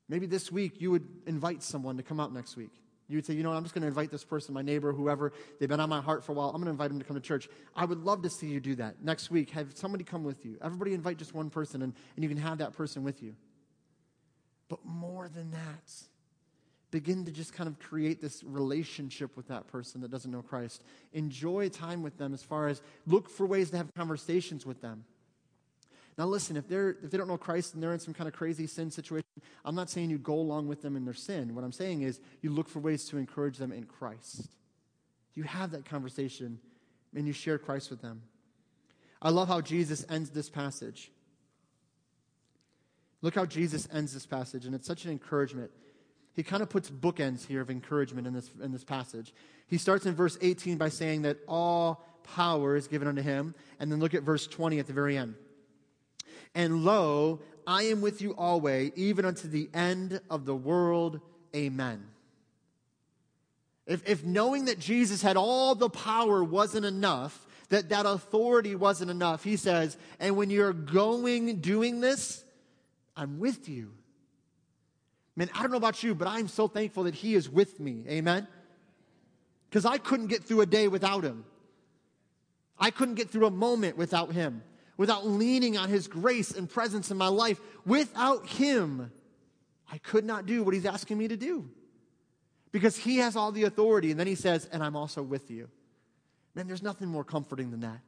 Maybe this week you would invite someone to come out next week. You would say, you know, I'm just going to invite this person, my neighbor, whoever, they've been on my heart for a while. I'm going to invite them to come to church. I would love to see you do that next week. Have somebody come with you. Everybody invite just one person, and, and you can have that person with you. But more than that, begin to just kind of create this relationship with that person that doesn't know Christ. Enjoy time with them as far as look for ways to have conversations with them. Now, listen, if, they're, if they don't know Christ and they're in some kind of crazy sin situation, I'm not saying you go along with them in their sin. What I'm saying is you look for ways to encourage them in Christ. You have that conversation and you share Christ with them. I love how Jesus ends this passage. Look how Jesus ends this passage, and it's such an encouragement. He kind of puts bookends here of encouragement in this, in this passage. He starts in verse 18 by saying that all power is given unto him, and then look at verse 20 at the very end. And lo, I am with you always, even unto the end of the world. Amen. If, if knowing that Jesus had all the power wasn't enough, that that authority wasn't enough, he says, and when you're going doing this, I'm with you. Man, I don't know about you, but I'm so thankful that he is with me. Amen? Because I couldn't get through a day without him. I couldn't get through a moment without him without leaning on His grace and presence in my life. Without Him, I could not do what He's asking me to do because He has all the authority. And then He says, and I'm also with you. Man, there's nothing more comforting than that.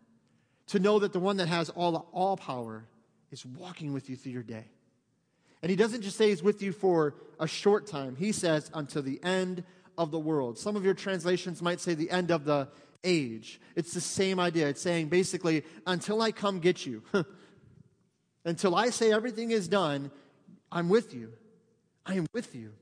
To know that the one that has all, the all power is walking with you through your day. And He doesn't just say He's with you for a short time, He says, until the end of the world. Some of your translations might say the end of the age. It's the same idea. It's saying basically, until I come get you, until I say everything is done, I'm with you. I am with you.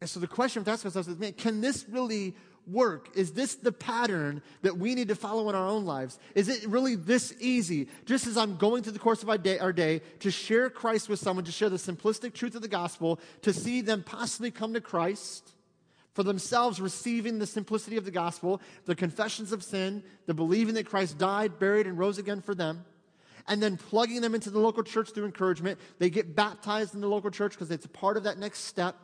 And so the question for ourselves is, man, can this really work? Is this the pattern that we need to follow in our own lives? Is it really this easy? Just as I'm going through the course of our day, our day to share Christ with someone, to share the simplistic truth of the gospel, to see them possibly come to Christ, for themselves receiving the simplicity of the gospel, the confessions of sin, the believing that Christ died, buried, and rose again for them, and then plugging them into the local church through encouragement. They get baptized in the local church because it's part of that next step.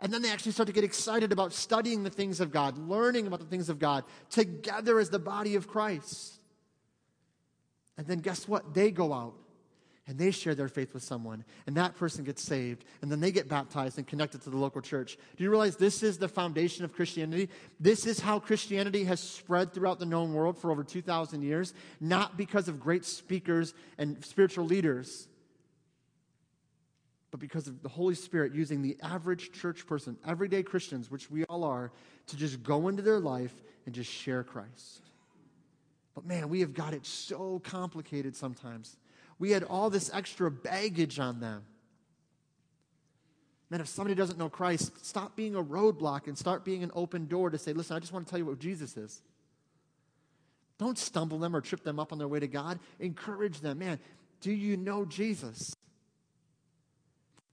And then they actually start to get excited about studying the things of God, learning about the things of God together as the body of Christ. And then guess what? They go out and they share their faith with someone, and that person gets saved, and then they get baptized and connected to the local church. Do you realize this is the foundation of Christianity? This is how Christianity has spread throughout the known world for over 2,000 years, not because of great speakers and spiritual leaders, but because of the Holy Spirit using the average church person, everyday Christians, which we all are, to just go into their life and just share Christ. But man, we have got it so complicated sometimes. We had all this extra baggage on them. Man, if somebody doesn't know Christ, stop being a roadblock and start being an open door to say, listen, I just want to tell you what Jesus is. Don't stumble them or trip them up on their way to God. Encourage them. Man, do you know Jesus?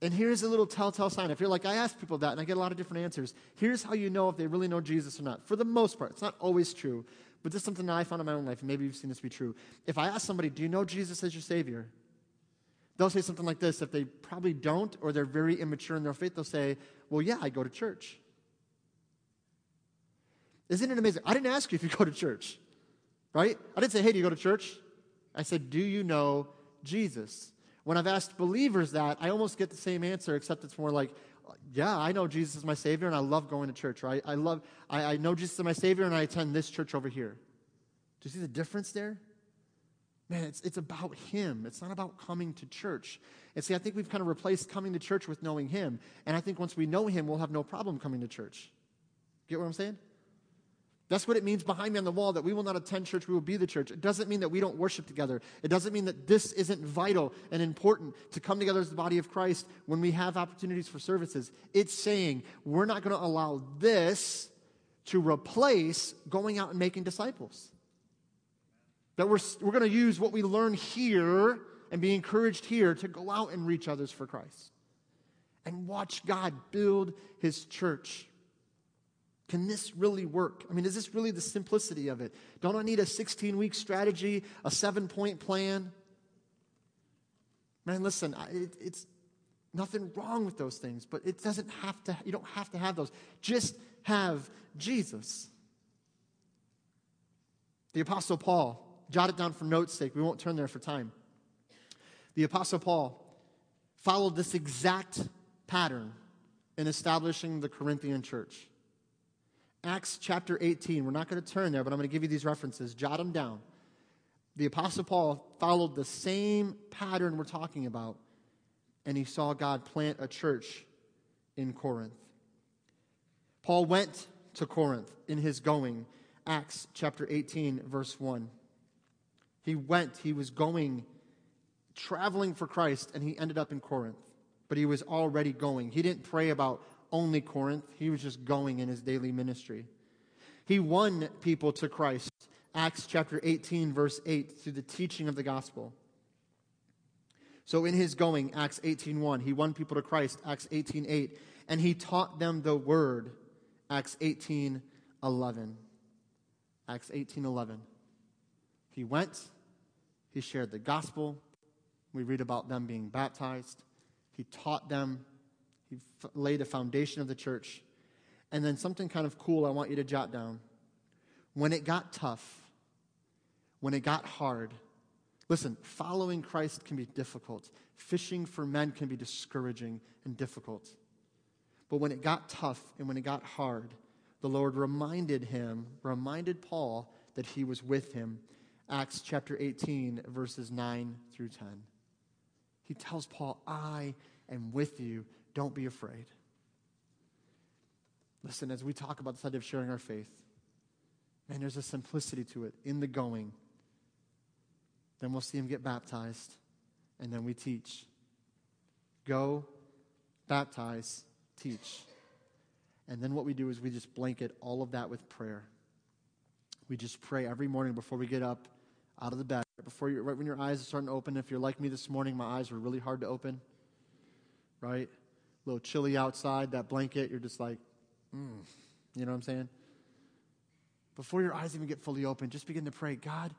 And here's a little telltale sign. If you're like, I ask people that and I get a lot of different answers. Here's how you know if they really know Jesus or not. For the most part, it's not always true, but this is something that I found in my own life, and maybe you've seen this be true. If I ask somebody, Do you know Jesus as your Savior? They'll say something like this. If they probably don't, or they're very immature in their faith, they'll say, Well, yeah, I go to church. Isn't it amazing? I didn't ask you if you go to church, right? I didn't say, Hey, do you go to church? I said, Do you know Jesus? When I've asked believers that, I almost get the same answer, except it's more like, yeah, I know Jesus is my Savior and I love going to church. Right? I love, I, I know Jesus is my Savior and I attend this church over here. Do you see the difference there? Man, it's, it's about Him. It's not about coming to church. And see, I think we've kind of replaced coming to church with knowing Him. And I think once we know Him, we'll have no problem coming to church. Get what I'm saying? That's what it means behind me on the wall that we will not attend church, we will be the church. It doesn't mean that we don't worship together. It doesn't mean that this isn't vital and important to come together as the body of Christ when we have opportunities for services. It's saying we're not going to allow this to replace going out and making disciples. That we're, we're going to use what we learn here and be encouraged here to go out and reach others for Christ and watch God build his church. Can this really work? I mean, is this really the simplicity of it? Don't I need a 16 week strategy, a seven point plan? Man, listen, it, it's nothing wrong with those things, but it doesn't have to, you don't have to have those. Just have Jesus. The Apostle Paul, jot it down for notes' sake, we won't turn there for time. The Apostle Paul followed this exact pattern in establishing the Corinthian church. Acts chapter 18. We're not going to turn there, but I'm going to give you these references. Jot them down. The Apostle Paul followed the same pattern we're talking about, and he saw God plant a church in Corinth. Paul went to Corinth in his going, Acts chapter 18, verse 1. He went, he was going, traveling for Christ, and he ended up in Corinth. But he was already going. He didn't pray about only Corinth, he was just going in his daily ministry. He won people to Christ. Acts chapter 18, verse 8, through the teaching of the gospel. So in his going, Acts 18:1, he won people to Christ, Acts 18:8, and he taught them the word, Acts 18:11. Acts 18:11. He went, he shared the gospel. We read about them being baptized. He taught them. He f- laid a foundation of the church. And then something kind of cool I want you to jot down. When it got tough, when it got hard, listen, following Christ can be difficult. Fishing for men can be discouraging and difficult. But when it got tough and when it got hard, the Lord reminded him, reminded Paul that he was with him. Acts chapter 18, verses 9 through 10. He tells Paul, I am with you. Don't be afraid. Listen, as we talk about this idea of sharing our faith, man, there's a simplicity to it in the going. Then we'll see him get baptized, and then we teach. Go, baptize, teach. And then what we do is we just blanket all of that with prayer. We just pray every morning before we get up out of the bed, before you, right when your eyes are starting to open. If you're like me this morning, my eyes were really hard to open, right? A little chilly outside, that blanket, you're just like, mm. you know what I'm saying? Before your eyes even get fully open, just begin to pray, God,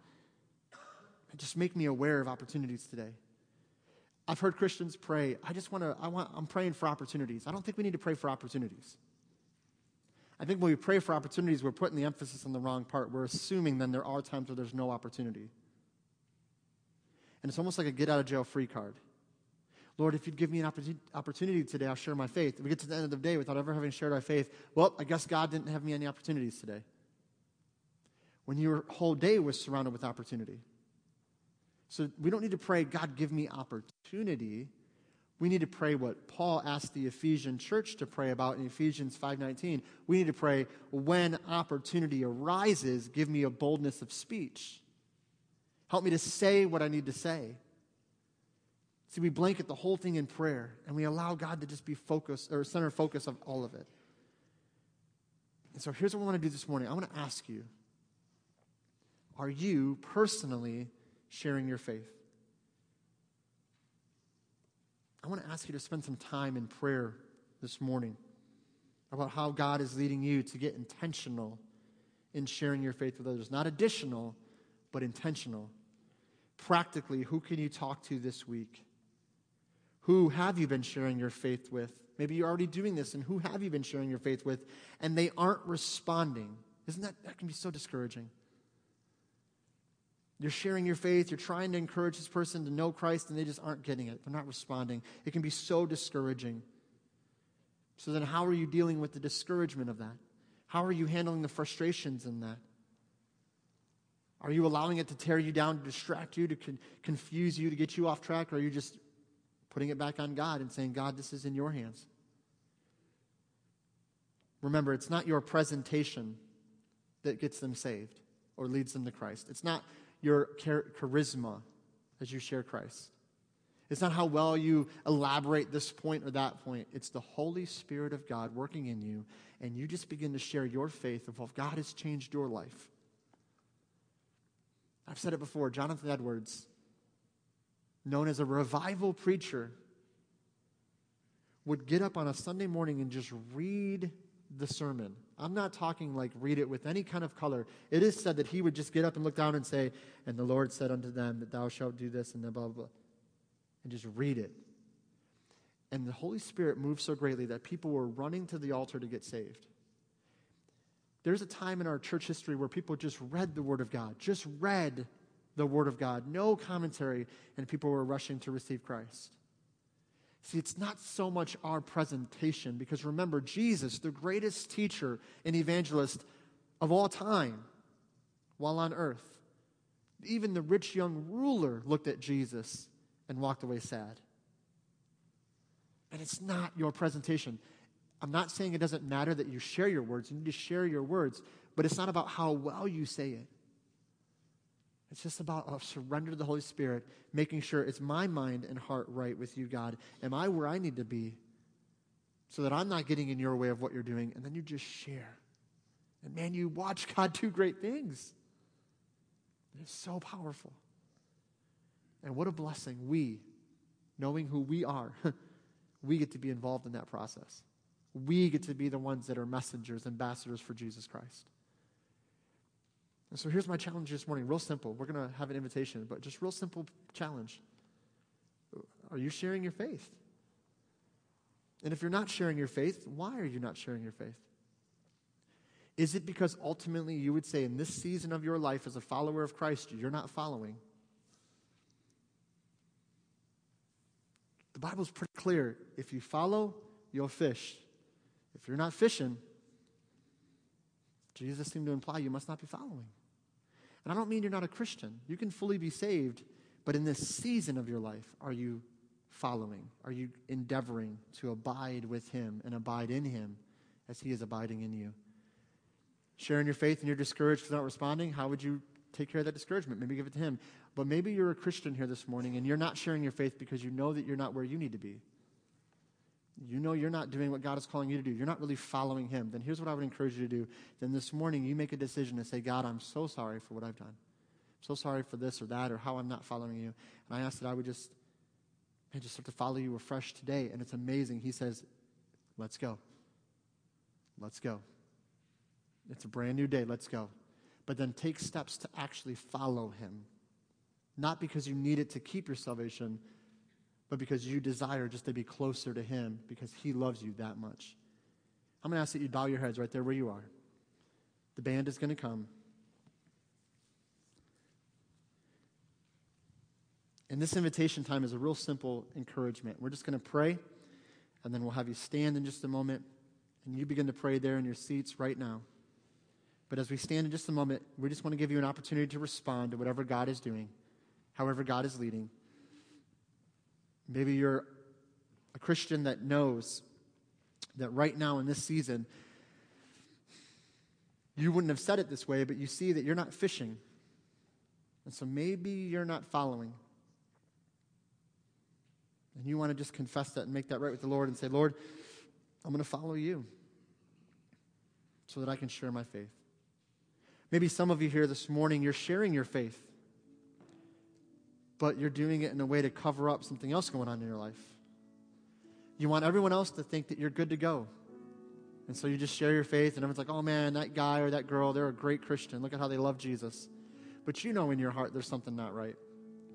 just make me aware of opportunities today. I've heard Christians pray, I just want to, I want, I'm praying for opportunities. I don't think we need to pray for opportunities. I think when we pray for opportunities, we're putting the emphasis on the wrong part. We're assuming then there are times where there's no opportunity. And it's almost like a get out of jail free card. Lord, if you'd give me an opportunity today, I'll share my faith. If we get to the end of the day without ever having shared our faith, well, I guess God didn't have me any opportunities today. When your whole day was surrounded with opportunity. So we don't need to pray, God, give me opportunity. We need to pray what Paul asked the Ephesian church to pray about in Ephesians 5:19. We need to pray when opportunity arises, give me a boldness of speech. Help me to say what I need to say. See, we blanket the whole thing in prayer and we allow God to just be focused or center focus of all of it. And so here's what I want to do this morning. I want to ask you Are you personally sharing your faith? I want to ask you to spend some time in prayer this morning about how God is leading you to get intentional in sharing your faith with others. Not additional, but intentional. Practically, who can you talk to this week? Who have you been sharing your faith with? Maybe you're already doing this, and who have you been sharing your faith with? And they aren't responding. Isn't that, that can be so discouraging? You're sharing your faith, you're trying to encourage this person to know Christ, and they just aren't getting it. They're not responding. It can be so discouraging. So, then how are you dealing with the discouragement of that? How are you handling the frustrations in that? Are you allowing it to tear you down, to distract you, to con- confuse you, to get you off track, or are you just putting it back on God and saying, God, this is in your hands? Remember, it's not your presentation that gets them saved or leads them to Christ. It's not your char- charisma as you share Christ. It's not how well you elaborate this point or that point. It's the Holy Spirit of God working in you, and you just begin to share your faith of how God has changed your life. I've said it before Jonathan Edwards, known as a revival preacher, would get up on a Sunday morning and just read the sermon. I'm not talking like read it with any kind of color. It is said that he would just get up and look down and say, And the Lord said unto them that thou shalt do this and blah, blah, blah. And just read it. And the Holy Spirit moved so greatly that people were running to the altar to get saved. There's a time in our church history where people just read the Word of God, just read the Word of God, no commentary, and people were rushing to receive Christ. See, it's not so much our presentation, because remember, Jesus, the greatest teacher and evangelist of all time while on earth, Even the rich young ruler looked at Jesus and walked away sad. And it's not your presentation. I'm not saying it doesn't matter that you share your words. You need to share your words, but it's not about how well you say it. It's just about surrender to the Holy Spirit, making sure it's my mind and heart right with you, God. Am I where I need to be so that I'm not getting in your way of what you're doing? And then you just share. And man, you watch God do great things. It's so powerful. And what a blessing we, knowing who we are, we get to be involved in that process. We get to be the ones that are messengers, ambassadors for Jesus Christ. And so here's my challenge this morning, real simple. We're going to have an invitation, but just real simple challenge. Are you sharing your faith? And if you're not sharing your faith, why are you not sharing your faith? Is it because ultimately you would say in this season of your life as a follower of Christ, you're not following? The Bible's pretty clear. If you follow, you'll fish. If you're not fishing, Jesus seemed to imply you must not be following. And I don't mean you're not a Christian. You can fully be saved, but in this season of your life, are you following? Are you endeavoring to abide with Him and abide in Him as He is abiding in you? Sharing your faith and you're discouraged for not responding, how would you take care of that discouragement? Maybe give it to Him. But maybe you're a Christian here this morning and you're not sharing your faith because you know that you're not where you need to be. You know you're not doing what God is calling you to do. You're not really following Him. Then here's what I would encourage you to do. Then this morning, you make a decision to say, God, I'm so sorry for what I've done. I'm so sorry for this or that or how I'm not following you. And I ask that I would just, man, just start to follow you afresh today. And it's amazing. He says, let's go. Let's go. It's a brand new day. Let's go. But then take steps to actually follow Him. Not because you need it to keep your salvation, but because you desire just to be closer to Him because He loves you that much. I'm going to ask that you bow your heads right there where you are. The band is going to come. And this invitation time is a real simple encouragement. We're just going to pray, and then we'll have you stand in just a moment, and you begin to pray there in your seats right now. But as we stand in just a moment, we just want to give you an opportunity to respond to whatever God is doing, however God is leading. Maybe you're a Christian that knows that right now in this season, you wouldn't have said it this way, but you see that you're not fishing. And so maybe you're not following. And you want to just confess that and make that right with the Lord and say, Lord, I'm going to follow you so that I can share my faith. Maybe some of you here this morning, you're sharing your faith but you're doing it in a way to cover up something else going on in your life. You want everyone else to think that you're good to go. And so you just share your faith, and everyone's like, oh man, that guy or that girl, they're a great Christian. Look at how they love Jesus. But you know in your heart there's something not right.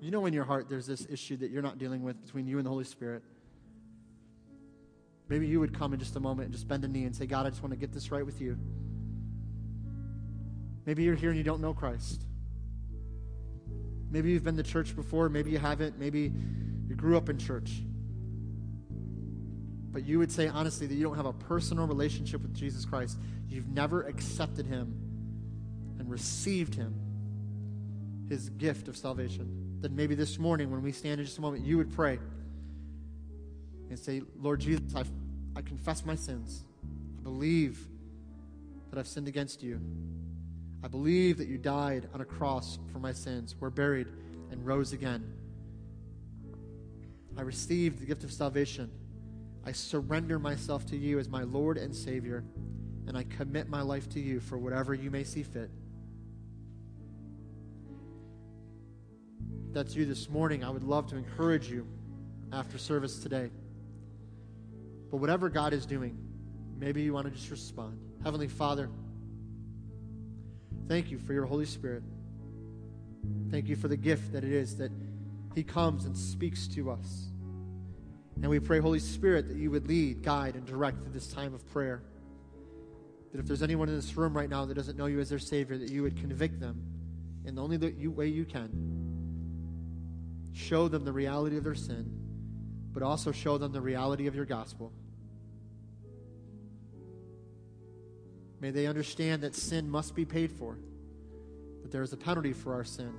You know in your heart there's this issue that you're not dealing with between you and the Holy Spirit. Maybe you would come in just a moment and just bend a knee and say, God, I just want to get this right with you. Maybe you're here and you don't know Christ. Maybe you've been to church before, maybe you haven't, maybe you grew up in church. But you would say honestly that you don't have a personal relationship with Jesus Christ. You've never accepted him and received him, his gift of salvation. Then maybe this morning, when we stand in just a moment, you would pray and say, Lord Jesus, I, I confess my sins. I believe that I've sinned against you. I believe that you died on a cross for my sins, were buried, and rose again. I received the gift of salvation. I surrender myself to you as my Lord and Savior, and I commit my life to you for whatever you may see fit. If that's you this morning. I would love to encourage you after service today. But whatever God is doing, maybe you want to just respond. Heavenly Father, Thank you for your Holy Spirit. Thank you for the gift that it is that He comes and speaks to us. And we pray, Holy Spirit, that you would lead, guide, and direct through this time of prayer. That if there's anyone in this room right now that doesn't know you as their Savior, that you would convict them in the only way you can. Show them the reality of their sin, but also show them the reality of your gospel. May they understand that sin must be paid for, that there is a penalty for our sin,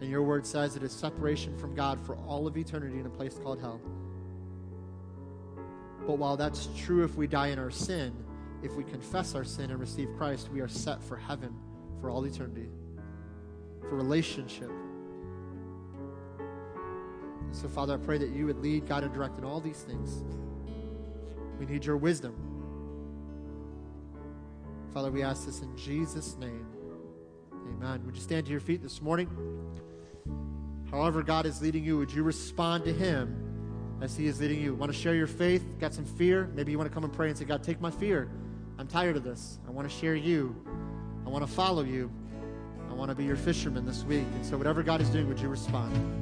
And your word says it is separation from God for all of eternity in a place called hell. But while that's true if we die in our sin, if we confess our sin and receive Christ, we are set for heaven for all eternity, for relationship. And so, Father, I pray that you would lead, guide, and direct in all these things. We need your wisdom. Father, we ask this in Jesus' name. Amen. Would you stand to your feet this morning? However, God is leading you, would you respond to Him as He is leading you? Want to share your faith? Got some fear? Maybe you want to come and pray and say, God, take my fear. I'm tired of this. I want to share you. I want to follow you. I want to be your fisherman this week. And so, whatever God is doing, would you respond?